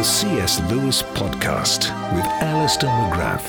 The C.S. Lewis Podcast with Alister McGrath.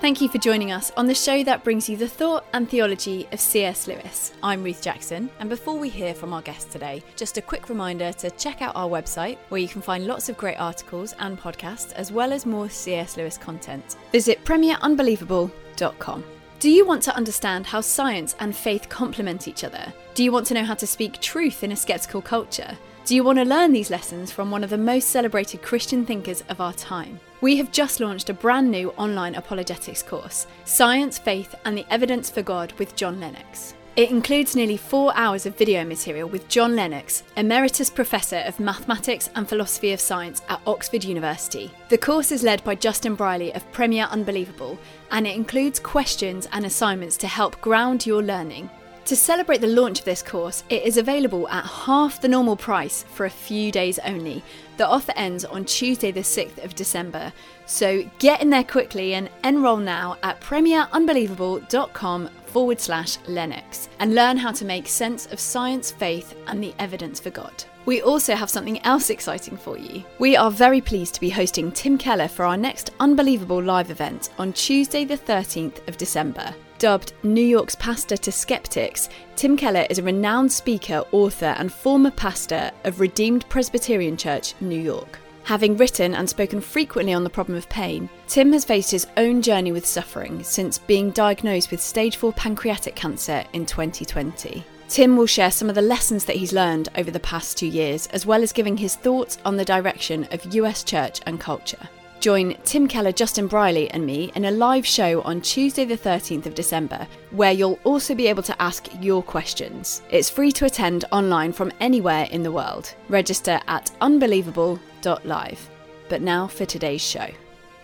Thank you for joining us on the show that brings you the thought and theology of C.S. Lewis. I'm Ruth Jackson, and before we hear from our guest today, just a quick reminder to check out our website where you can find lots of great articles and podcasts, as well as more C.S. Lewis content. Visit premierunbelievable.com. Do you want to understand how science and faith complement each other? Do you want to know how to speak truth in a skeptical culture? Do you want to learn these lessons from one of the most celebrated Christian thinkers of our time? We have just launched a brand new online apologetics course, Science, Faith, and the Evidence for God with John Lennox. It includes nearly four hours of video material with John Lennox, Emeritus Professor of Mathematics and Philosophy of Science at Oxford University. The course is led by Justin Brierley of Premier Unbelievable, and it includes questions and assignments to help ground your learning. To celebrate the launch of this course, it is available at half the normal price for a few days only. The offer ends on Tuesday, the 6th of December. So get in there quickly and enroll now at premierunbelievable.com forward slash Lennox and learn how to make sense of science, faith, and the evidence for God. We also have something else exciting for you. We are very pleased to be hosting Tim Keller for our next Unbelievable live event on Tuesday, the 13th of December. Dubbed New York's pastor to skeptics, Tim Keller is a renowned speaker, author, and former pastor of Redeemer Presbyterian Church, New York. Having written and spoken frequently on the problem of pain, Tim has faced his own journey with suffering since being diagnosed with stage 4 pancreatic cancer in 2020. Tim will share some of the lessons that he's learned over the past two years, as well as giving his thoughts on the direction of US church and culture. Join Tim Keller, Justin Brierley, and me in a live show on Tuesday, the 13th of December, where you'll also be able to ask your questions. It's free to attend online from anywhere in the world. Register at unbelievable.live. But now for today's show.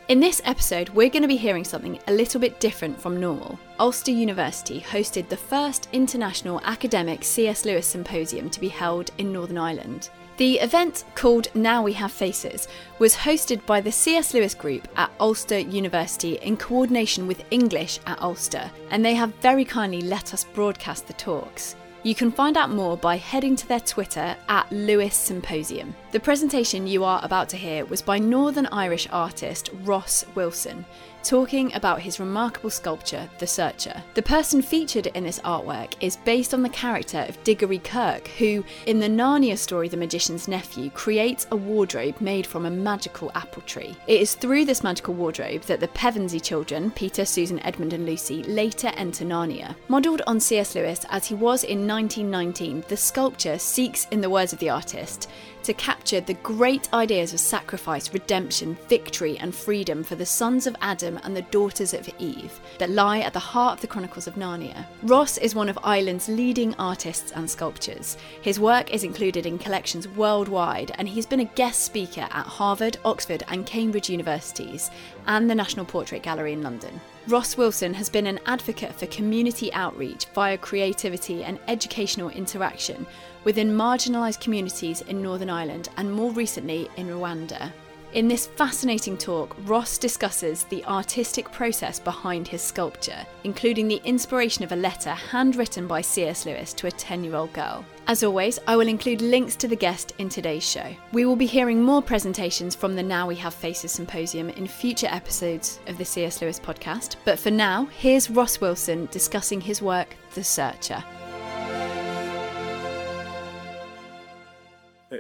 In this episode, we're going to be hearing something a little bit different from normal. Ulster University hosted the first international academic C.S. Lewis symposium to be held in Northern Ireland. The event, called Now We Have Faces, was hosted by the C.S. Lewis Group at Ulster University in coordination with English at Ulster, and they have very kindly let us broadcast the talks. You can find out more by heading to their Twitter at Lewis Symposium. The presentation you are about to hear was by Northern Irish artist Ross Wilson, talking about his remarkable sculpture, The Searcher. The person featured in this artwork is based on the character of Digory Kirke, who, in the Narnia story The Magician's Nephew, creates a wardrobe made from a magical apple tree. It is through this magical wardrobe that the Pevensie children, Peter, Susan, Edmund, and Lucy, later enter Narnia. Modelled on C.S. Lewis as he was in 1919, the sculpture seeks, in the words of the artist, to capture the great ideas of sacrifice, redemption, victory, and freedom for the sons of Adam and the daughters of Eve that lie at the heart of the Chronicles of Narnia. Ross is one of Ireland's leading artists and sculptors. His work is included in collections worldwide, and he's been a guest speaker at Harvard, Oxford, and Cambridge universities, and the National Portrait Gallery in London. Ross Wilson has been an advocate for community outreach via creativity and educational interaction within marginalised communities in Northern Ireland and more recently in Rwanda. In this fascinating talk, Ross discusses the artistic process behind his sculpture, including the inspiration of a letter handwritten by C.S. Lewis to a 10 year old girl. As always, I will include links to the guest in today's show. We will be hearing more presentations from the Now We Have Faces Symposium in future episodes of the C.S. Lewis podcast, but for now, here's Ross Wilson discussing his work, The Searcher.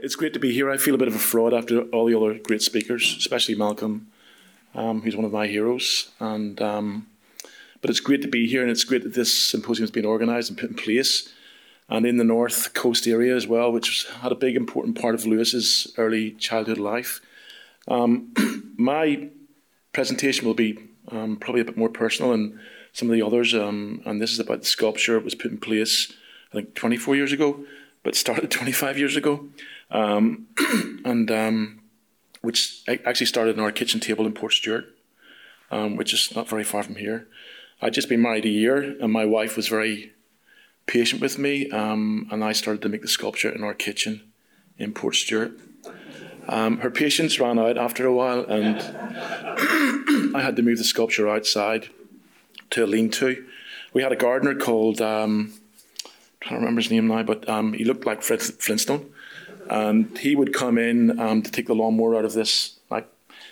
It's great to be here. I feel a bit of a fraud after all the other great speakers, especially Malcolm um, who's one of my heroes. And um, but it's great to be here, and it's great that this symposium has been organised and put in place, and in the North Coast area as well, which had a big important part of Lewis's early childhood life. Um, my presentation will be um, probably a bit more personal than some of the others, um, and this is about the sculpture. It was put in place, I think, 24 years ago, but started 25 years ago, um, and um, which actually started on our kitchen table in Portstewart, um, which is not very far from here. I'd just been married a year, and my wife was very patient with me, um, and I started to make the sculpture in our kitchen in Portstewart. Um, her patience ran out after a while, and I had to move the sculpture outside to a lean-to. We had a gardener called um, I can't remember his name now, but um, he looked like Fred Flintstone, and he would come in um, to take the lawnmower out of this like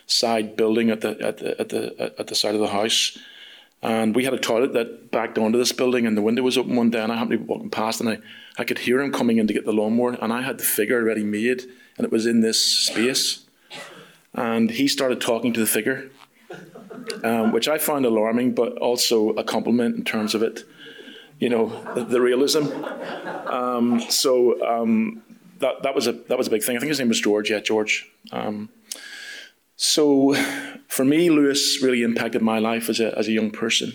side building at the at the at the at the side of the house. And we had a toilet that backed onto this building, and the window was open one day, and I happened to be walking past, and I, I could hear him coming in to get the lawnmower, and I had the figure already made, and it was in this space. And he started talking to the figure, um, which I found alarming, but also a compliment in terms of it, you know, the, the realism. Um, so um, that that was a that was a big thing. I think his name was George. Yeah, George. Um, so for me, Lewis really impacted my life as a as a young person,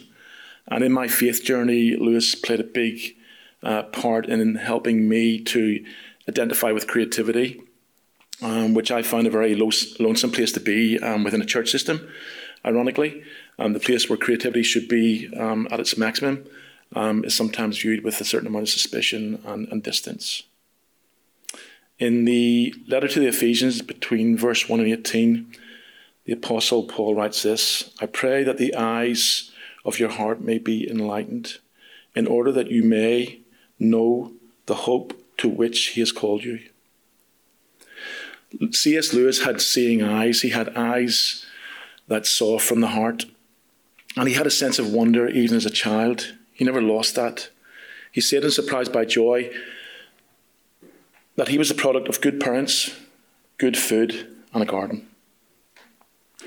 and in my faith journey, Lewis played a big uh, part in helping me to identify with creativity, um, which I found a very lonesome place to be um, within a church system. Ironically, um, the place where creativity should be um, at its maximum um, is sometimes viewed with a certain amount of suspicion and, and distance. In the letter to the Ephesians, between verse 1 and 18, the Apostle Paul writes this I pray that the eyes of your heart may be enlightened, in order that you may know the hope to which he has called you. C.S. Lewis had seeing eyes, he had eyes that saw from the heart, and he had a sense of wonder even as a child. He never lost that. He said in Surprised by Joy, that he was the product of good parents, good food, and a garden.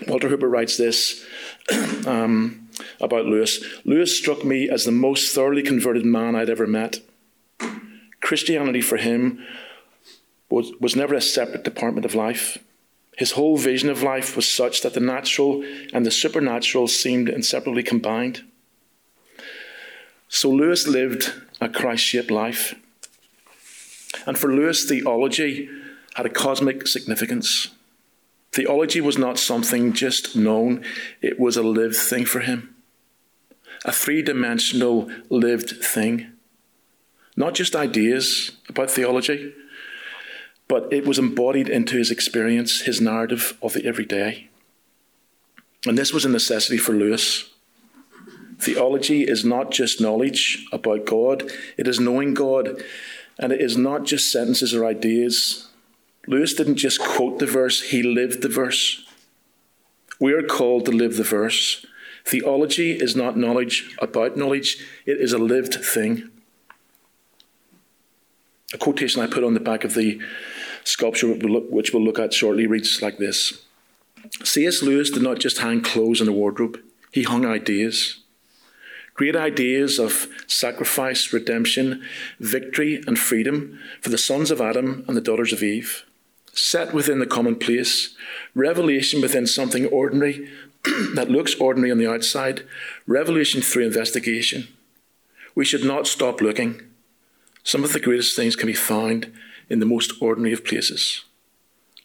Walter Hooper writes this um, about Lewis Lewis struck me as the most thoroughly converted man I'd ever met. Christianity for him was, was never a separate department of life. His whole vision of life was such that the natural and the supernatural seemed inseparably combined. So Lewis lived a Christ shaped life. And for Lewis, theology had a cosmic significance. Theology was not something just known, it was a lived thing for him. A three dimensional lived thing. Not just ideas about theology, but it was embodied into his experience, his narrative of the everyday. And this was a necessity for Lewis. Theology is not just knowledge about God, it is knowing God and it is not just sentences or ideas. Lewis didn't just quote the verse, he lived the verse. We are called to live the verse. Theology is not knowledge about knowledge, it is a lived thing. A quotation I put on the back of the sculpture, which we'll look at shortly, reads like this C.S. Lewis did not just hang clothes in a wardrobe, he hung ideas. Great ideas of sacrifice, redemption, victory, and freedom for the sons of Adam and the daughters of Eve. Set within the commonplace, revelation within something ordinary that looks ordinary on the outside, revelation through investigation. We should not stop looking. Some of the greatest things can be found in the most ordinary of places,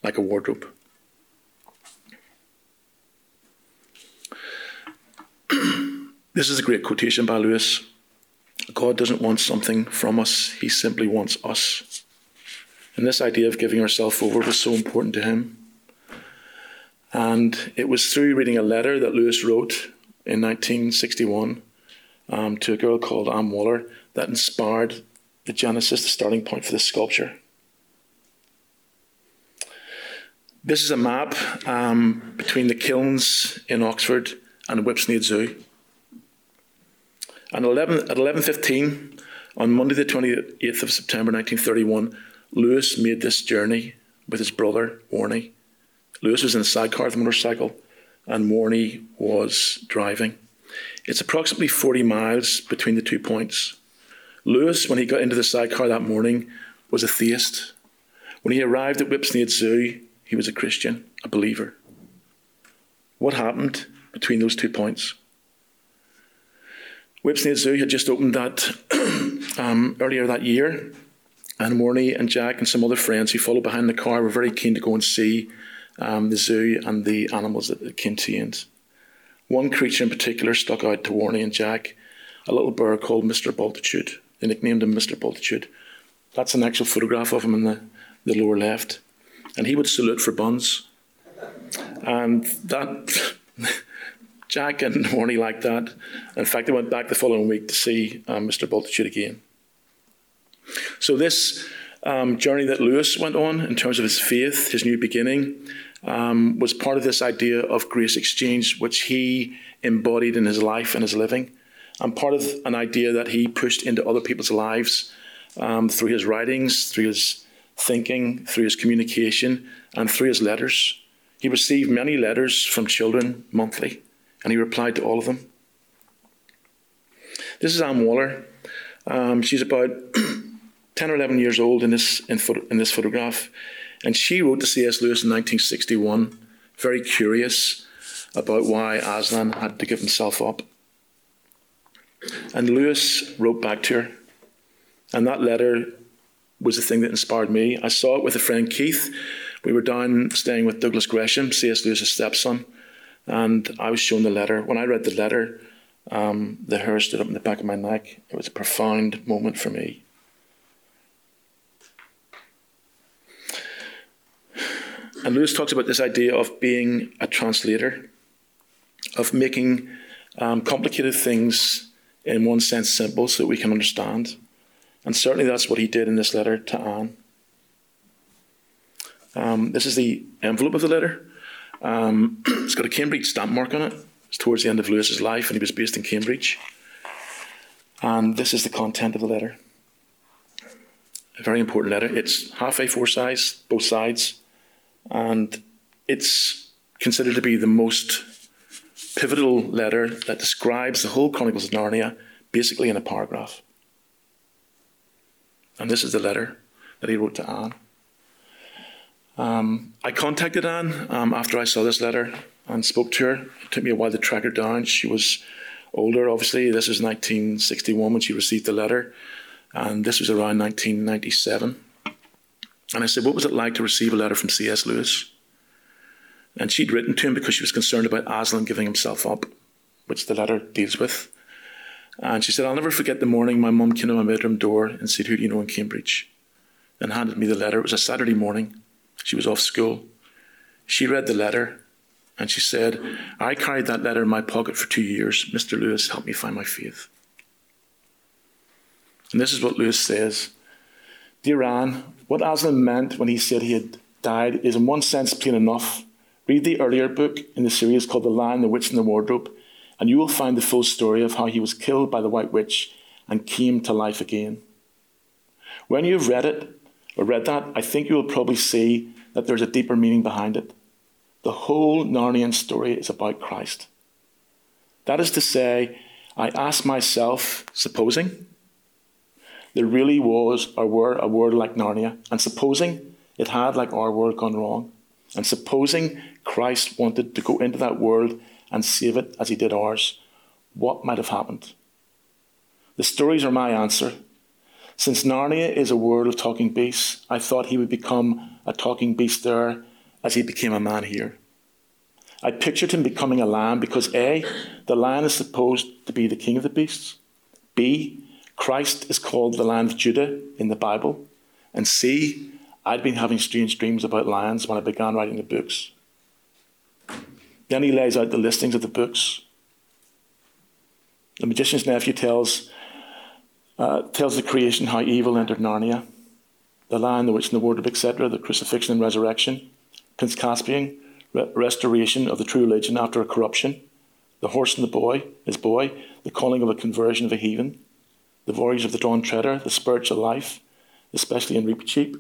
like a wardrobe. This is a great quotation by Lewis. God doesn't want something from us, He simply wants us. And this idea of giving ourselves over was so important to him. And it was through reading a letter that Lewis wrote in 1961 um, to a girl called Anne Waller that inspired the genesis, the starting point for this sculpture. This is a map um, between the kilns in Oxford and Whipsnade Zoo. And 11, at 11.15 on Monday the 28th of September 1931, Lewis made this journey with his brother, Warnie. Lewis was in a sidecar the motorcycle, and Warnie was driving. It's approximately 40 miles between the two points. Lewis, when he got into the sidecar that morning, was a theist. When he arrived at Whipsnade Zoo, he was a Christian, a believer. What happened between those two points? Whipsnade Zoo had just opened that um, earlier that year, and Warnie and Jack and some other friends who followed behind the car were very keen to go and see um, the zoo and the animals that it contained. One creature in particular stuck out to Warnie and Jack, a little bird called Mr. Bultitude. They nicknamed him Mr. Bultitude. That's an actual photograph of him in the, the lower left. And he would salute for buns. And that, Jack and Warnie liked that. In fact, they went back the following week to see um, Mr. Bultitude again. So, this um, journey that Lewis went on in terms of his faith, his new beginning, um, was part of this idea of grace exchange, which he embodied in his life and his living, and part of an idea that he pushed into other people's lives um, through his writings, through his thinking, through his communication, and through his letters. He received many letters from children monthly, and he replied to all of them. This is Anne Waller. Um, she's about 10 or 11 years old in this, in, in this photograph. And she wrote to C.S. Lewis in 1961, very curious about why Aslan had to give himself up. And Lewis wrote back to her. And that letter was the thing that inspired me. I saw it with a friend, Keith. We were down staying with Douglas Gresham, C.S. Lewis's stepson. And I was shown the letter. When I read the letter, um, the hair stood up in the back of my neck. It was a profound moment for me. And Lewis talks about this idea of being a translator, of making um, complicated things in one sense simple so that we can understand. And certainly that's what he did in this letter to Anne. Um, this is the envelope of the letter. Um, it's got a Cambridge stamp mark on it. It's towards the end of Lewis's life, and he was based in Cambridge. And this is the content of the letter. A very important letter. It's half A4 size, both sides and it's considered to be the most pivotal letter that describes the whole Chronicles of Narnia basically in a paragraph. And this is the letter that he wrote to Anne. Um, I contacted Anne um, after I saw this letter and spoke to her. It took me a while to track her down. She was older, obviously. This was 1961 when she received the letter, and this was around 1997. And I said, What was it like to receive a letter from C.S. Lewis? And she'd written to him because she was concerned about Aslan giving himself up, which the letter deals with. And she said, I'll never forget the morning my mum came to my bedroom door and said, Who do you know in Cambridge? And handed me the letter. It was a Saturday morning. She was off school. She read the letter and she said, I carried that letter in my pocket for two years. Mr. Lewis helped me find my faith. And this is what Lewis says Dear Anne, what Aslan meant when he said he had died is, in one sense, plain enough. Read the earlier book in the series called The Lion, the Witch, and the Wardrobe, and you will find the full story of how he was killed by the White Witch and came to life again. When you've read it, or read that, I think you will probably see that there's a deeper meaning behind it. The whole Narnian story is about Christ. That is to say, I ask myself, supposing there really was or were a world like Narnia, and supposing it had, like our world, gone wrong, and supposing Christ wanted to go into that world and save it as he did ours, what might have happened? The stories are my answer. Since Narnia is a world of talking beasts, I thought he would become a talking beast there as he became a man here. I pictured him becoming a lion because A, the lion is supposed to be the king of the beasts. B, Christ is called the Lion of Judah in the Bible. And C, I'd been having strange dreams about lions when I began writing the books. Then he lays out the listings of the books. The magician's nephew tells, uh, tells the creation how evil entered Narnia, the lion, the witch, and the wardrobe, etc., the crucifixion and resurrection, Prince Caspian, re- restoration of the true religion after a corruption, the horse and the boy, his boy, the calling of a conversion of a heathen, the voyage of the Dawn Treader, the spiritual life, especially in Reepicheep,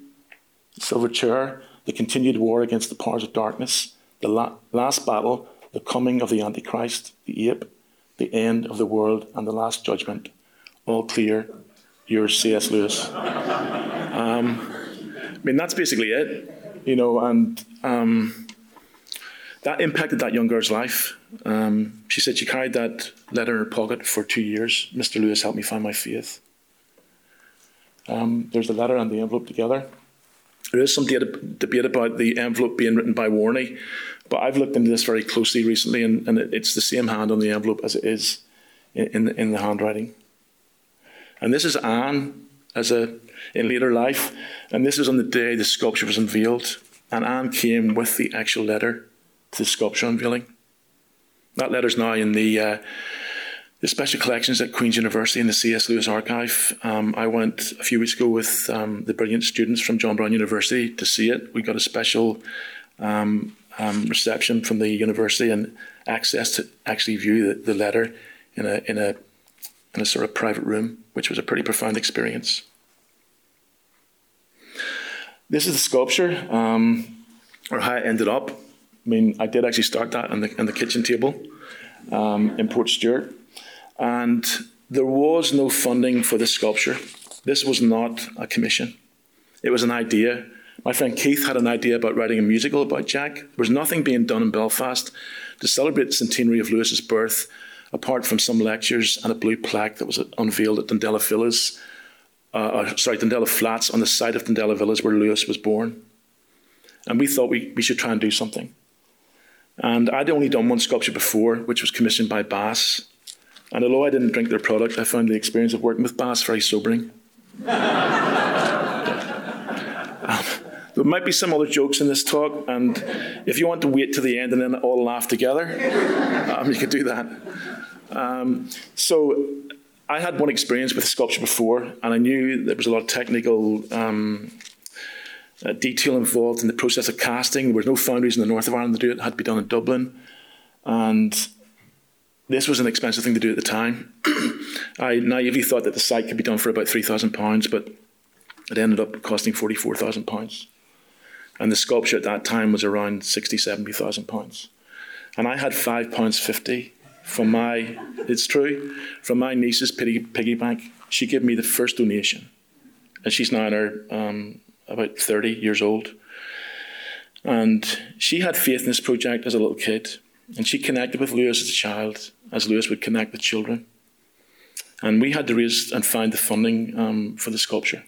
the Silver Chair, the continued war against the powers of darkness, the la- last battle, the coming of the Antichrist, the ape, the end of the world, and the last judgment. All clear. Yours, C.S. Lewis. Um, I mean, that's basically it, you know, and um, that impacted that young girl's life. Um, she said she carried that letter in her pocket for two years. Mr. Lewis helped me find my faith. Um, there's the letter and the envelope together. There is some data, debate about the envelope being written by Warnie, but I've looked into this very closely recently, and, and it's the same hand on the envelope as it is in, in, in the handwriting. And this is Anne as a in later life, and this is on the day the sculpture was unveiled, and Anne came with the actual letter to the sculpture unveiling. That letter's now in the uh, the special collections at Queen's University in the C.S. Lewis Archive. Um, I went a few weeks ago with um, the brilliant students from John Brown University to see it. We got a special um, um reception from the university and access to actually view the, the, letter in a in a in a sort of private room, which was a pretty profound experience. This is the sculpture, um, or how it ended up. I mean, I did actually start that on the on the kitchen table um, in Portstewart. And there was no funding for this sculpture. This was not a commission, it was an idea. My friend Keith had an idea about writing a musical about Jack. There was nothing being done in Belfast to celebrate the centenary of Lewis's birth, apart from some lectures and a blue plaque that was unveiled at Dundela Villas, uh, uh, sorry, Dundela Flats on the site of Dundela Villas where Lewis was born. And we thought we, we should try and do something. And I'd only done one sculpture before, which was commissioned by Bass. And although I didn't drink their product, I found the experience of working with Bass very sobering. um, there might be some other jokes in this talk, and if you want to wait to the end and then all laugh together, um, you could do that. Um, so I had one experience with sculpture before, and I knew there was a lot of technical um, uh, detail involved in the process of casting. There was no foundries in the north of Ireland to do it; it had to be done in Dublin, and this was an expensive thing to do at the time. I naively thought that the site could be done for about £3,000, but it ended up costing £44,000. And the sculpture at that time was around £60,000, £70,000. And I had £5.50 from my, it's true, from my niece's piggy, piggy bank. She gave me the first donation. And she's now in her, um, about 30 years old. And she had faith in this project as a little kid. And she connected with Lewis as a child as Lewis would connect with children. And we had to raise and find the funding um, for the sculpture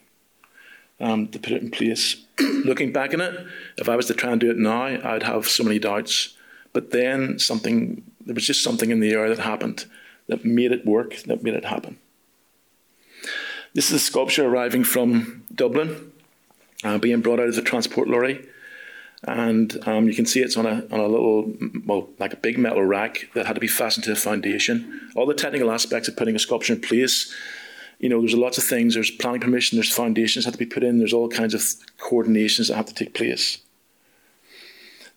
um, to put it in place. Looking back on it, if I was to try and do it now, I'd have so many doubts. But then something, there was just something in the air that happened that made it work, that made it happen. This is a sculpture arriving from Dublin, uh, being brought out of the transport lorry and um, you can see it's on a, on a little, well, like a big metal rack that had to be fastened to a foundation. All the technical aspects of putting a sculpture in place, you know, there's lots of things. There's planning permission, there's foundations that have to be put in, there's all kinds of coordinations that have to take place.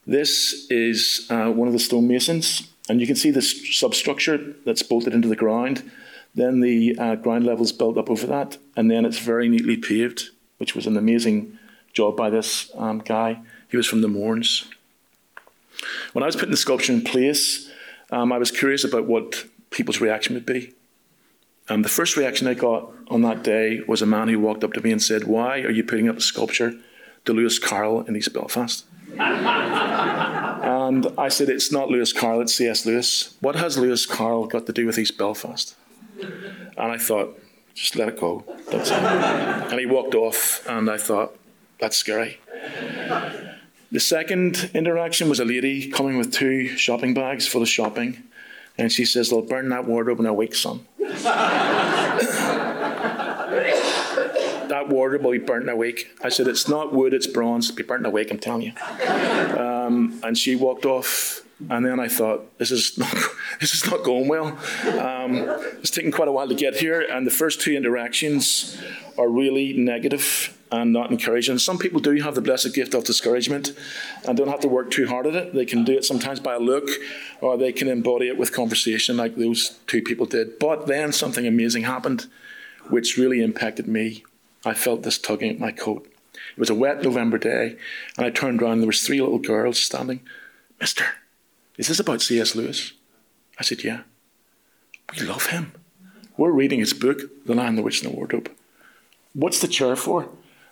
This is uh, one of the stonemasons, and you can see this substructure that's bolted into the ground. Then the uh, ground level's built up over that, and then it's very neatly paved, which was an amazing job by this um, guy. He was from the Mournes. When I was putting the sculpture in place, um, I was curious about what people's reaction would be. Um, the first reaction I got on that day was a man who walked up to me and said, Why are you putting up a sculpture to Lewis Carroll in East Belfast? and I said, It's not Lewis Carroll, it's C.S. Lewis. What has Lewis Carroll got to do with East Belfast? And I thought, Just let it go. It. And he walked off, and I thought, That's scary. The second interaction was a lady coming with two shopping bags full of shopping. And she says, They'll burn that wardrobe in a week, son. wardrobe will be burnt in a week. I said, It's not wood, it's bronze. It'll be burnt in a week, I'm telling you. Um, and she walked off. And then I thought, this is not, this is not going well. Um, it's taken quite a while to get here, and the first two interactions are really negative and not encouraging. Some people do have the blessed gift of discouragement and don't have to work too hard at it. They can do it sometimes by a look, or they can embody it with conversation, like those two people did. But then something amazing happened, which really impacted me. I felt this tugging at my coat. It was a wet November day, and I turned around. And there was three little girls standing. Mister, Is this about C.S. Lewis? I said, Yeah. We love him. We're reading his book, The Lion, the Witch, and the Wardrobe. What's the chair for?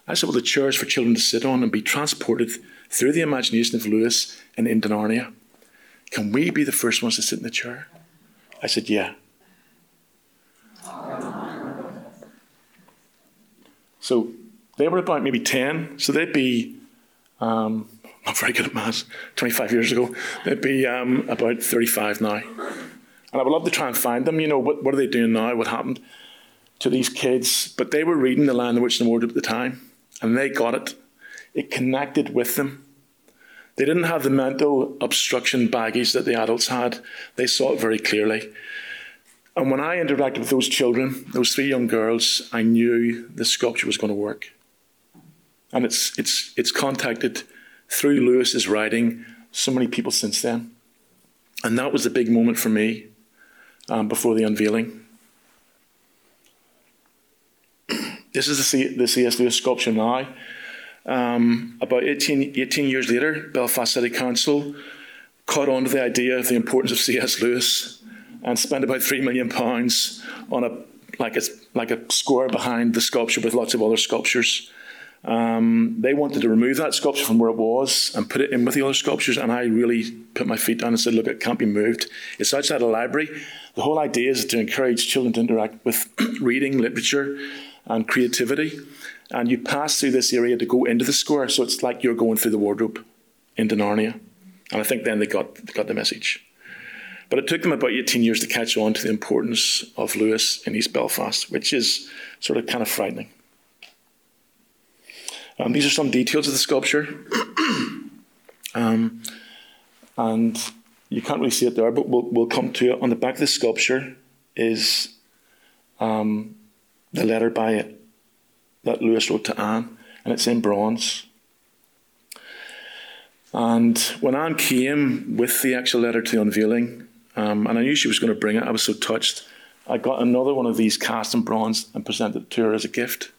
I said, Well, the chair is for children to sit on and be transported through the imagination of Lewis and into Narnia. Can we be the first ones to sit in the chair? I said, Yeah. So they were about maybe 10, so they'd be, um, not very good at maths, 25 years ago, they'd be um, about 35 now. And I would love to try and find them, you know, what, what are they doing now, what happened to these kids? But they were reading The Lion, the Witch, and the Wardrobe at the time, and they got it. It connected with them. They didn't have the mental obstruction baggage that the adults had. They saw it very clearly. And when I interacted with those children, those three young girls, I knew the sculpture was going to work. And it's, it's, it's contacted through Lewis's writing so many people since then. And that was a big moment for me um, before the unveiling. This is the, C- the C.S. Lewis sculpture now. Um, about 18, 18 years later, Belfast City Council caught on to the idea of the importance of C.S. Lewis and spent about three million pounds on a like a like a square behind the sculpture with lots of other sculptures. Um, they wanted to remove that sculpture from where it was and put it in with the other sculptures, and I really put my feet down and said, "Look, it can't be moved. It's outside a library. The whole idea is to encourage children to interact with reading, literature, and creativity. And you pass through this area to go into the square, so it's like you're going through the wardrobe into Narnia. And I think then they got they got the message. But it took them about 18 years to catch on to the importance of Lewis in East Belfast, which is sort of kind of frightening. Um, these are some details of the sculpture. um, and you can't really see it there, but we'll, we'll come to it. On the back of the sculpture is um, the letter by it that Lewis wrote to Anne, and it's in bronze. And when Anne came with the actual letter to the unveiling, um, and I knew she was going to bring it, I was so touched. I got another one of these cast in bronze and presented it to her as a gift.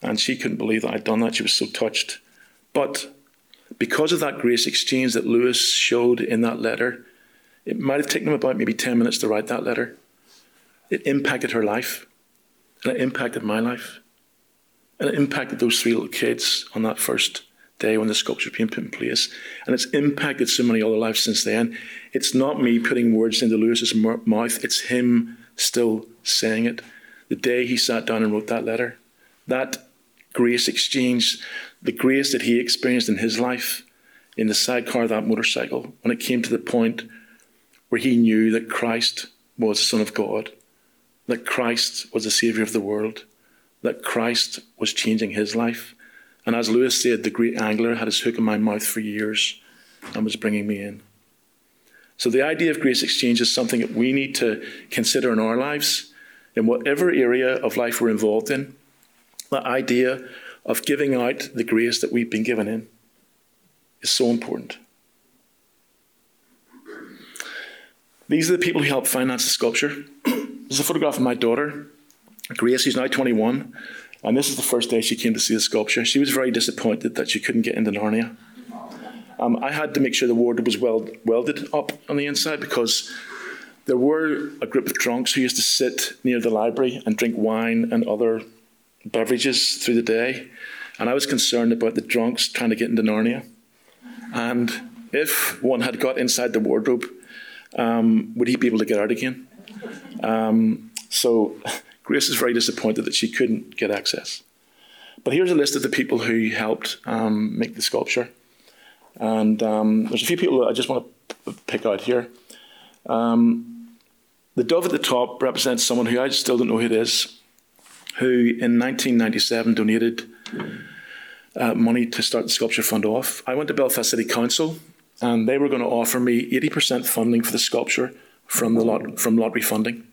And she couldn't believe that I'd done that. She was so touched. But because of that grace exchange that Lewis showed in that letter, it might have taken him about maybe 10 minutes to write that letter. It impacted her life, and it impacted my life, and it impacted those three little kids on that first day when the sculpture being put in place. And it's impacted so many other lives since then. It's not me putting words into Lewis's mouth, it's him still saying it. The day he sat down and wrote that letter, that grace exchange, the grace that he experienced in his life, in the sidecar of that motorcycle, when it came to the point where he knew that Christ was the Son of God, that Christ was the Saviour of the world, that Christ was changing his life. And as Lewis said, the great angler had his hook in my mouth for years and was bringing me in. So the idea of grace exchange is something that we need to consider in our lives, in whatever area of life we're involved in. The idea of giving out the grace that we've been given in is so important. These are the people who helped finance the sculpture. this is a photograph of my daughter, Grace, who's now 21, and this is the first day she came to see the sculpture. She was very disappointed that she couldn't get into Narnia. Um, I had to make sure the wardrobe was weld, welded up on the inside because there were a group of drunks who used to sit near the library and drink wine and other beverages through the day. And I was concerned about the drunks trying to get into Narnia. And if one had got inside the wardrobe, um, would he be able to get out again? Um, so Grace is very disappointed that she couldn't get access. But here's a list of the people who helped um, make the sculpture. And um, there's a few people I just want to pick out here. Um, the dove at the top represents someone who I still don't know who it is, who in 1997 donated uh, money to start the sculpture fund off. I went to Belfast City Council, and they were going to offer me 80% funding for the sculpture from the lot, from lottery funding.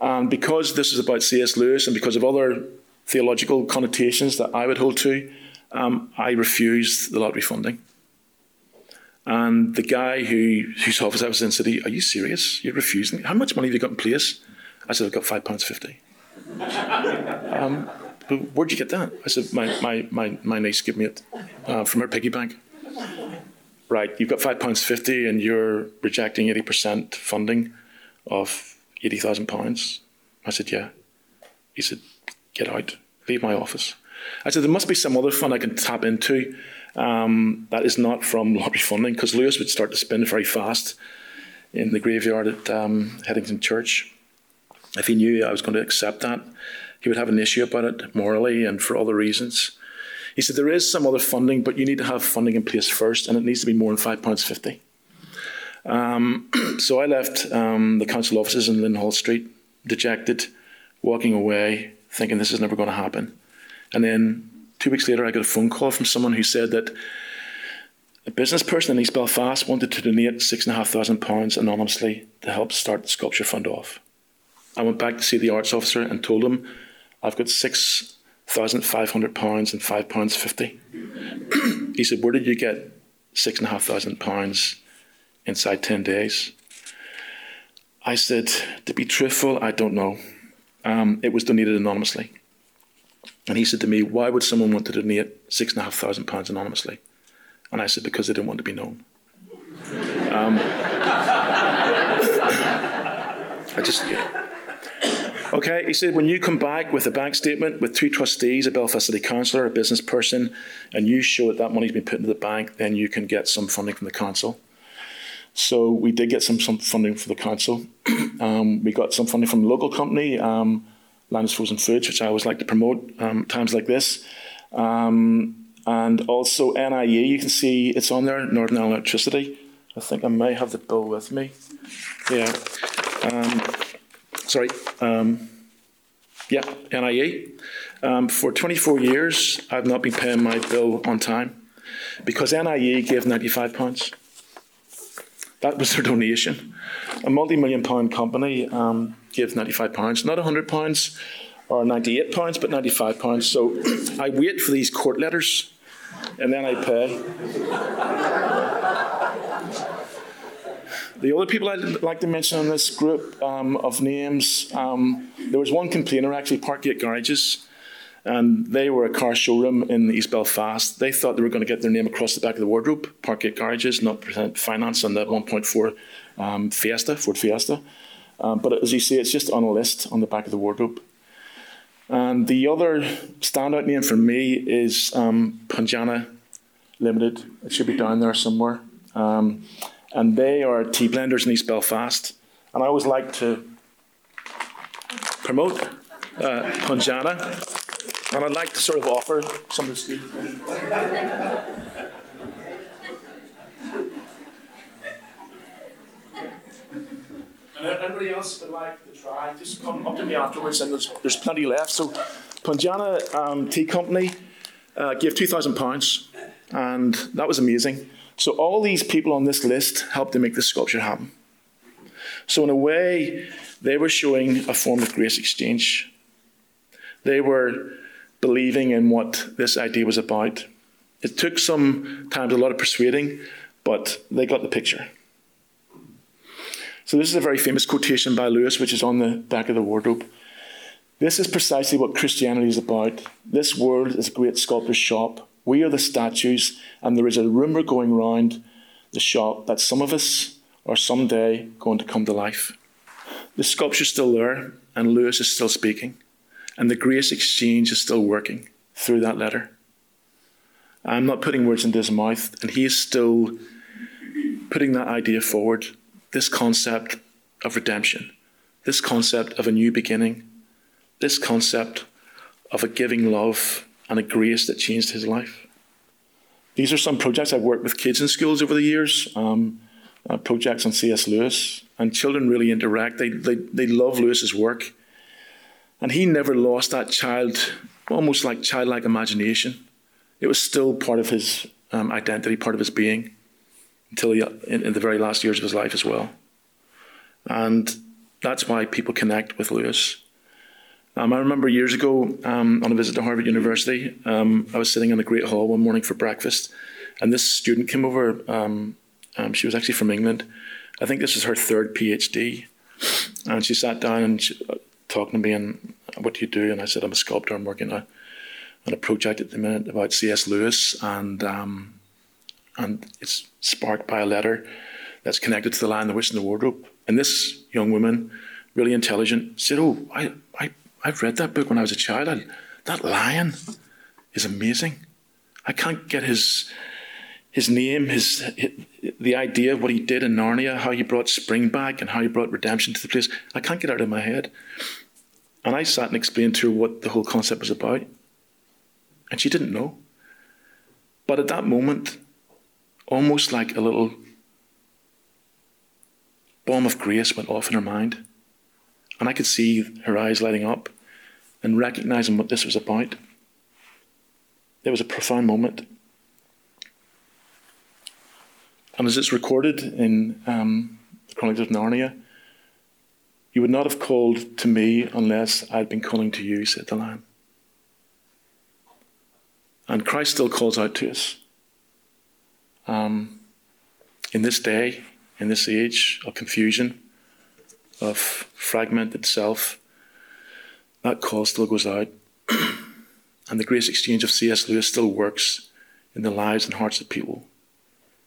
And because this is about C.S. Lewis and because of other theological connotations that I would hold to, um, I refused the lottery funding. And the guy who, whose office I was in said, Are you serious? You're refusing? How much money have you got in place? I said, I've got £5.50. um, where'd you get that? I said, My, my, my, my niece gave me it uh, from her piggy bank. right, you've got five pounds fifty, and you're rejecting eighty percent funding of eighty thousand pounds. I said, yeah. He said, get out, leave my office. I said, there must be some other fund I can tap into um, that is not from lottery funding, because Lewis would start to spin very fast in the graveyard at um, Headington Church. If he knew I was going to accept that, he would have an issue about it morally and for other reasons. He said, There is some other funding, but you need to have funding in place first, and it needs to be more than £5.50. Um, so I left um, the council offices in Linenhall Street, dejected, walking away, thinking this is never going to happen. And then two weeks later, I got a phone call from someone who said that a business person in East Belfast wanted to donate six and a half thousand pounds anonymously to help start the sculpture fund off. I went back to see the arts officer and told him I've got six thousand five hundred pounds and five pounds fifty. he said, Where did you get six and a half thousand pounds inside ten days? I said, To be truthful, I don't know. Um, it was donated anonymously. And he said to me, Why would someone want to donate six and a half thousand pounds anonymously? And I said, Because they didn't want to be known. Um, I just, yeah. Okay, he said, when you come back with a bank statement with two trustees, a Belfast City Councillor, a business person, and you show that that money's been put into the bank, then you can get some funding from the council. So we did get some, some funding from the council. um, we got some funding from the local company, um, Landis Frozen Foods, which I always like to promote um, times like this. Um, and also NIE, you can see it's on there, Northern Ireland Electricity. I think I may have the bill with me. Yeah. Um, sorry, um, yeah, NIE. For 24 years, I've not been paying my bill on time because NIE gave 95 pounds. That was their donation. A multi-million pound company um, gave 95 pounds, not 100 pounds or 98 pounds, but 95 pounds. So I wait for these court letters, and then I pay. The other people I'd like to mention in this group um, of names, um, there was one complainer actually, Parkgate Garages, and they were a car showroom in East Belfast. They thought they were going to get their name across the back of the wardrobe, Parkgate Garages, not present finance on the 1.4 um, Fiesta, Ford Fiesta. Um, but as you see, it's just on a list on the back of the wardrobe. And the other standout name for me is um, Punjana Limited. It should be down there somewhere. Um, and they are tea blenders in East Belfast. And I always like to promote uh, Punjana, and I'd like to sort of offer some of the And anybody else would like to try, just come up to me afterwards, and there's, there's plenty left. So, Punjana um, Tea Company uh, gave £2,000, and that was amazing. So all these people on this list helped to make this sculpture happen. So in a way, they were showing a form of grace exchange. They were believing in what this idea was about. It took some time, a lot of persuading, but they got the picture. So this is a very famous quotation by Lewis, which is on the back of the wardrobe. This is precisely what Christianity is about. This world is a great sculptor's shop we are the statues, and there is a rumour going round the shop that some of us are someday going to come to life. The sculpture's still there, and Lewis is still speaking, and the grace exchange is still working through that letter. I'm not putting words into his mouth, and he is still putting that idea forward this concept of redemption, this concept of a new beginning, this concept of a giving love and a grace that changed his life. These are some projects I've worked with kids in schools over the years, um, uh, projects on C.S. Lewis, and children really interact. They, they, they love Lewis's work. And he never lost that child, almost like childlike imagination. It was still part of his um, identity, part of his being, until he, in, in the very last years of his life as well. And that's why people connect with Lewis. Um, I remember years ago um, on a visit to Harvard University, um, I was sitting in the Great Hall one morning for breakfast, and this student came over. Um, um, she was actually from England. I think this was her third PhD. And she sat down and she, talking to me, and what do you do? And I said, I'm a sculptor. I'm working on a, project at the minute about C.S. Lewis, and um, and it's sparked by a letter that's connected to the Lion, the Witch, and the Wardrobe. And this young woman, really intelligent, said, "Oh, I, I, I've read that book when I was a child. I, that lion is amazing. I can't get his." His name, his, his the idea of what he did in Narnia, how he brought spring back, and how he brought redemption to the place. I can't get out of my head. And I sat and explained to her what the whole concept was about. And she didn't know. But at that moment, almost like a little bomb of grace went off in her mind. And I could see her eyes lighting up and recognizing what this was about. It was a profound moment. And as it's recorded in um, the Chronicles of Narnia, you would not have called to me unless I'd been calling to you, said the Lamb. And Christ still calls out to us. Um, in this day, in this age of confusion, of fragmented self, that call still goes out. and the grace exchange of C.S. Lewis still works in the lives and hearts of people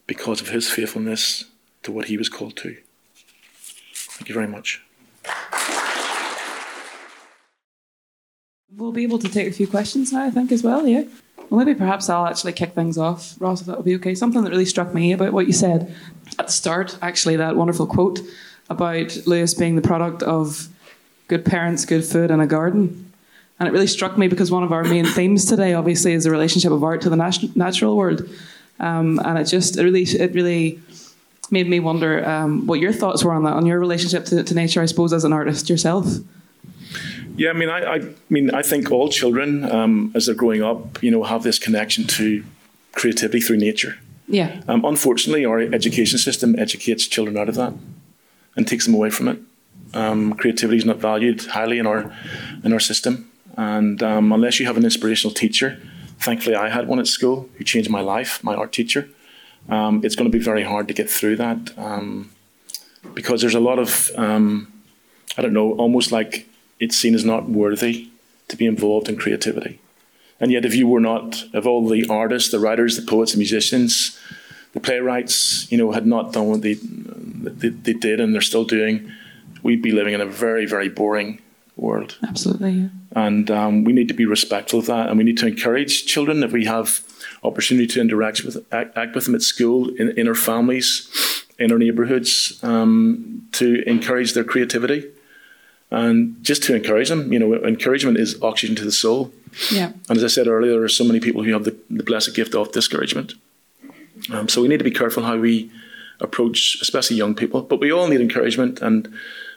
because of his faithfulness to what he was called to. Thank you very much. We'll be able to take a few questions now, I think, as well, yeah? Well, maybe perhaps I'll actually kick things off, Ross, if that would be okay. Something that really struck me about what you said at the start, actually, that wonderful quote about Lewis being the product of good parents, good food, and a garden. And it really struck me because one of our main themes today, obviously, is the relationship of art to the nat- natural world. Um, and it just, it really, it really made me wonder um, what your thoughts were on that, on your relationship to, to nature, I suppose, as an artist yourself. Yeah, I mean, I, I mean, I think all children, um, as they're growing up, you know, have this connection to creativity through nature. Yeah. Um, unfortunately, our education system educates children out of that and takes them away from it. Um, creativity is not valued highly in our in our system, and um, unless you have an inspirational teacher, thankfully I had one at school who changed my life, my art teacher. Um, it's going to be very hard to get through that um, because there's a lot of I don't know, almost like it's seen as not worthy to be involved in creativity. And yet, if you were not, if all the artists, the writers, the poets, the musicians, the playwrights, you know, had not done what they, they, they did and they're still doing, we'd be living in a very, very boring world. Absolutely. And um, we need to be respectful of that, and we need to encourage children if we have opportunity to interact with act, act with them at school, in, in our families, in our neighbourhoods, um, to encourage their creativity and just to encourage them. You know, encouragement is oxygen to the soul. Yeah. And as I said earlier, there are so many people who have the, the blessed gift of discouragement. Um, so we need to be careful how we approach, especially young people. But we all need encouragement, and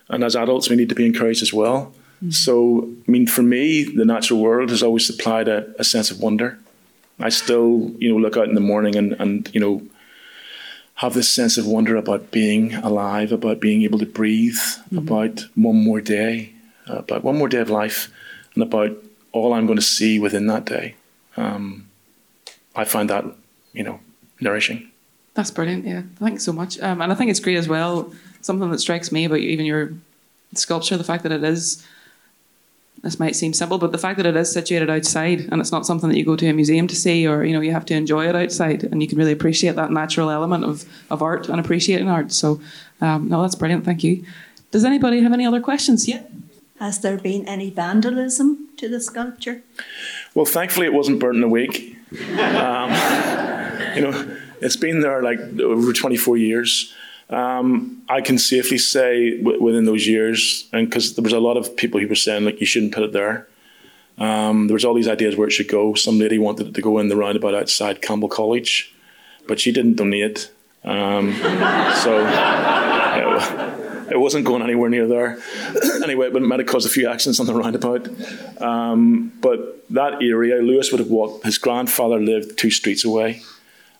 and as adults, we need to be encouraged as well. Mm-hmm. So, I mean, for me, the natural world has always supplied a, a sense of wonder. I still, you know, look out in the morning and and you know have this sense of wonder about being alive, about being able to breathe, mm-hmm. about one more day, uh, about one more day of life, and about all I'm going to see within that day. Um, I find that, you know, nourishing. That's brilliant. Yeah, thanks so much. Um, and I think it's great as well. Something that strikes me about even your sculpture, the fact that it is this might seem simple, but the fact that it is situated outside and it's not something that you go to a museum to see or you know you have to enjoy it outside and you can really appreciate that natural element of, of art and appreciating art. So um, no, that's brilliant. Thank you. Does anybody have any other questions yet? Has there been any vandalism to the sculpture? Well, thankfully, it wasn't burnt in a week. Um, you know, it's been there like over 24 years. Um, I can safely say w- within those years, and because there was a lot of people who were saying like you shouldn't put it there. Um, there was all these ideas where it should go. Some lady wanted it to go in the roundabout outside Campbell College, but she didn't donate. Um, so it, it, wasn't going anywhere near there. anyway, but it might have caused a few accidents on the roundabout. Um, but that area, Lewis would have walked. His grandfather lived two streets away,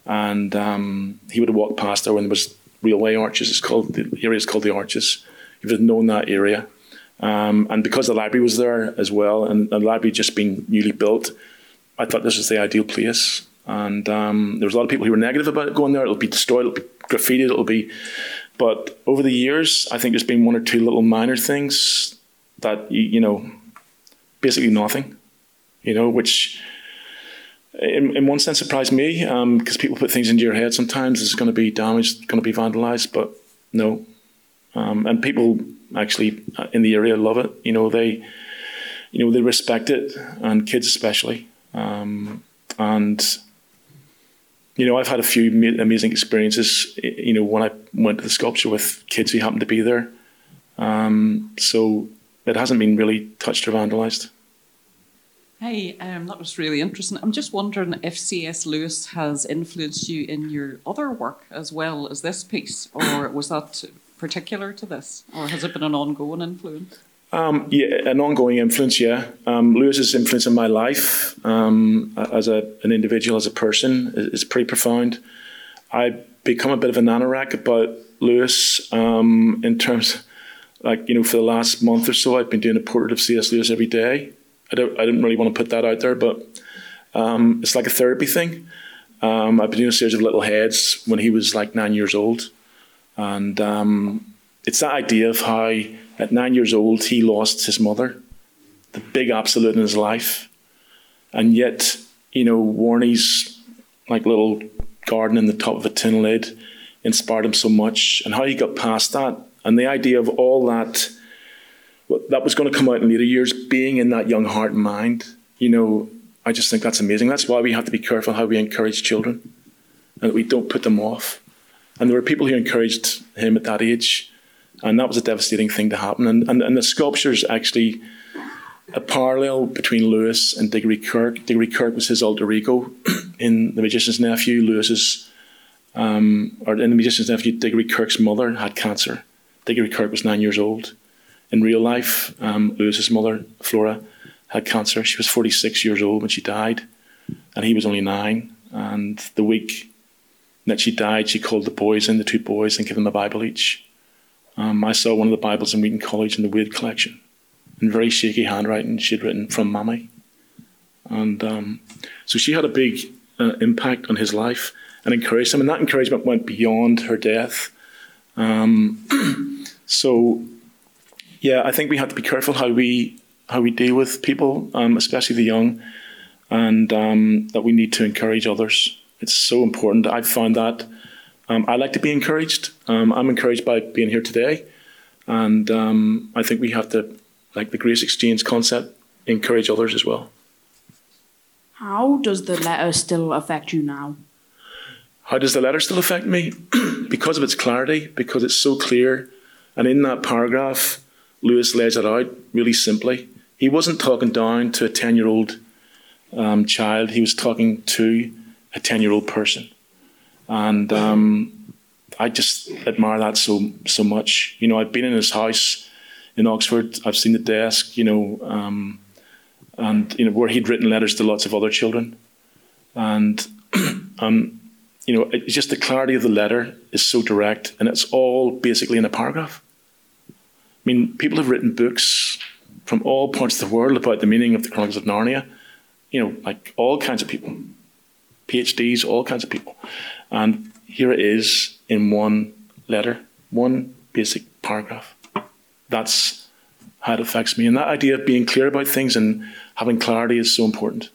and um, he would have walked past there when there was railway arches. It's called the area is called the Arches. You would have known that area, um, and because the library was there as well, and the library just being newly built, I thought this was the ideal place. And um, there was a lot of people who were negative about it going there. It'll be destroyed. It'll be graffitied. It'll be. But over the years, I think there's been one or two little minor things that you, you know, basically nothing, you know, which in, in one sense surprised me because um, people put things into your head sometimes it's going to be damaged, going to be vandalized, but no. Um, and people actually uh, in the area love it. You know they, you know they respect it, and kids especially. Um, and you know I've had a few amazing experiences. You know when I went to the sculpture with kids who happened to be there. Um, so it hasn't been really touched or vandalized. Hey, um, that was really interesting. I'm just wondering if C.S. Lewis has influenced you in your other work as well as this piece, or was that particular to this, or has it been an ongoing influence? Um, yeah, an ongoing influence. Yeah, um, Lewis's influence in my life um, as a, an individual, as a person, is, is, pretty profound. I become a bit of an anorak about Lewis um, in terms, like you know, for the last month or so, I've been doing a portrait of C.S. Lewis every day I don't. I didn't really want to put that out there, but um, it's like a therapy thing. Um, I've been doing a series of little heads when he was like nine years old, and um, it's that idea of how at nine years old he lost his mother, the big absolute in his life, and yet you know Warnie's like little garden in the top of a tin lid inspired him so much, and how he got past that, and the idea of all that that was going to come out in later years, being in that young heart and mind, you know, I just think that's amazing. That's why we have to be careful how we encourage children and that we don't put them off. And there were people who encouraged him at that age, and that was a devastating thing to happen. And, and, and the sculpture's actually a parallel between Lewis and Digory Kirke. Digory Kirke was his alter ego in The Magician's Nephew. Lewis's, um, or in The Magician's Nephew, Digory Kirke's mother had cancer. Digory Kirke was nine years old in real life. Um, Lewis's mother, Flora, had cancer. She was 46 years old when she died, and he was only nine. And the week that she died, she called the boys in, the two boys, and gave them a Bible each. Um, I saw one of the Bibles in Wheaton College in the Wade collection, in very shaky handwriting. She'd written from Mammy. And um, so she had a big uh, impact on his life and encouraged him. And that encouragement went beyond her death. Um, so yeah, I think we have to be careful how we how we deal with people, um, especially the young, and um, that we need to encourage others. It's so important. I've found that um, I like to be encouraged. Um, I'm encouraged by being here today, and um, I think we have to, like the grace exchange concept, encourage others as well. How does the letter still affect you now? How does the letter still affect me? because of its clarity, because it's so clear, and in that paragraph Lewis lays it out really simply. He wasn't talking down to a 10 year old um, child, he was talking to a 10 year old person. And um, I just admire that so, so much. You know, I've been in his house in Oxford, I've seen the desk, you know, um, and, you know, where he'd written letters to lots of other children. And, um, you know, it's just the clarity of the letter is so direct, and it's all basically in a paragraph. I mean, people have written books from all parts of the world about the meaning of the Chronicles of Narnia. You know, like all kinds of people, PhDs, all kinds of people. And here it is in one letter, one basic paragraph. That's how it affects me. And that idea of being clear about things and having clarity is so important.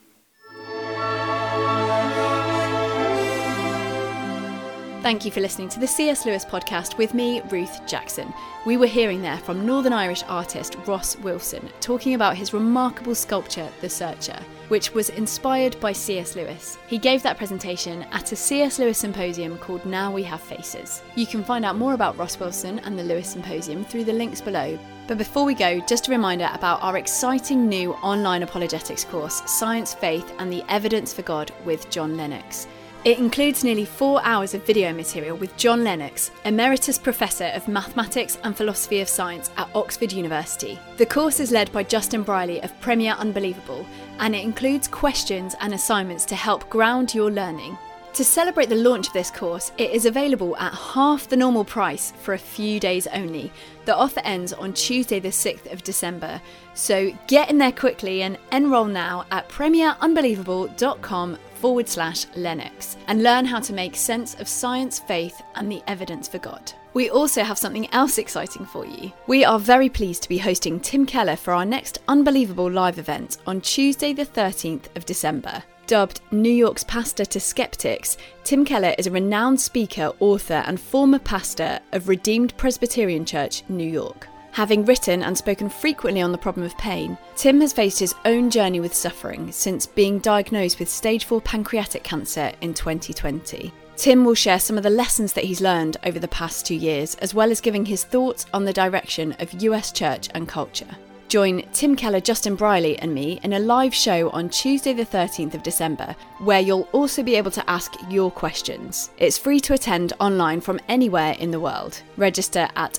Thank you for listening to the C.S. Lewis podcast with me, Ruth Jackson. We were hearing there from Northern Irish artist Ross Wilson talking about his remarkable sculpture, The Searcher, which was inspired by C.S. Lewis. He gave that presentation at a C.S. Lewis symposium called Now We Have Faces. You can find out more about Ross Wilson and the Lewis Symposium through the links below. But before we go, just a reminder about our exciting new online apologetics course, Science, Faith and the Evidence for God with John Lennox. It includes nearly four hours of video material with John Lennox, Emeritus Professor of Mathematics and Philosophy of Science at Oxford University. The course is led by Justin Brierley of Premier Unbelievable, and it includes questions and assignments to help ground your learning. To celebrate the launch of this course, it is available at half the normal price for a few days only. The offer ends on Tuesday, the 6th of December. So get in there quickly and enrol now at premierunbelievable.com forward slash Lennox and learn how to make sense of science, faith, and the evidence for God. We also have something else exciting for you. We are very pleased to be hosting Tim Keller for our next Unbelievable live event on Tuesday, the 13th of December. Dubbed New York's pastor to skeptics, Tim Keller is a renowned speaker, author, and former pastor of Redeemer Presbyterian Church, New York. Having written and spoken frequently on the problem of pain, Tim has faced his own journey with suffering since being diagnosed with stage 4 pancreatic cancer in 2020. Tim will share some of the lessons that he's learned over the past two years, as well as giving his thoughts on the direction of US church and culture. Join Tim Keller, Justin Brierley, and me in a live show on Tuesday, the 13th of December, where you'll also be able to ask your questions. It's free to attend online from anywhere in the world. Register at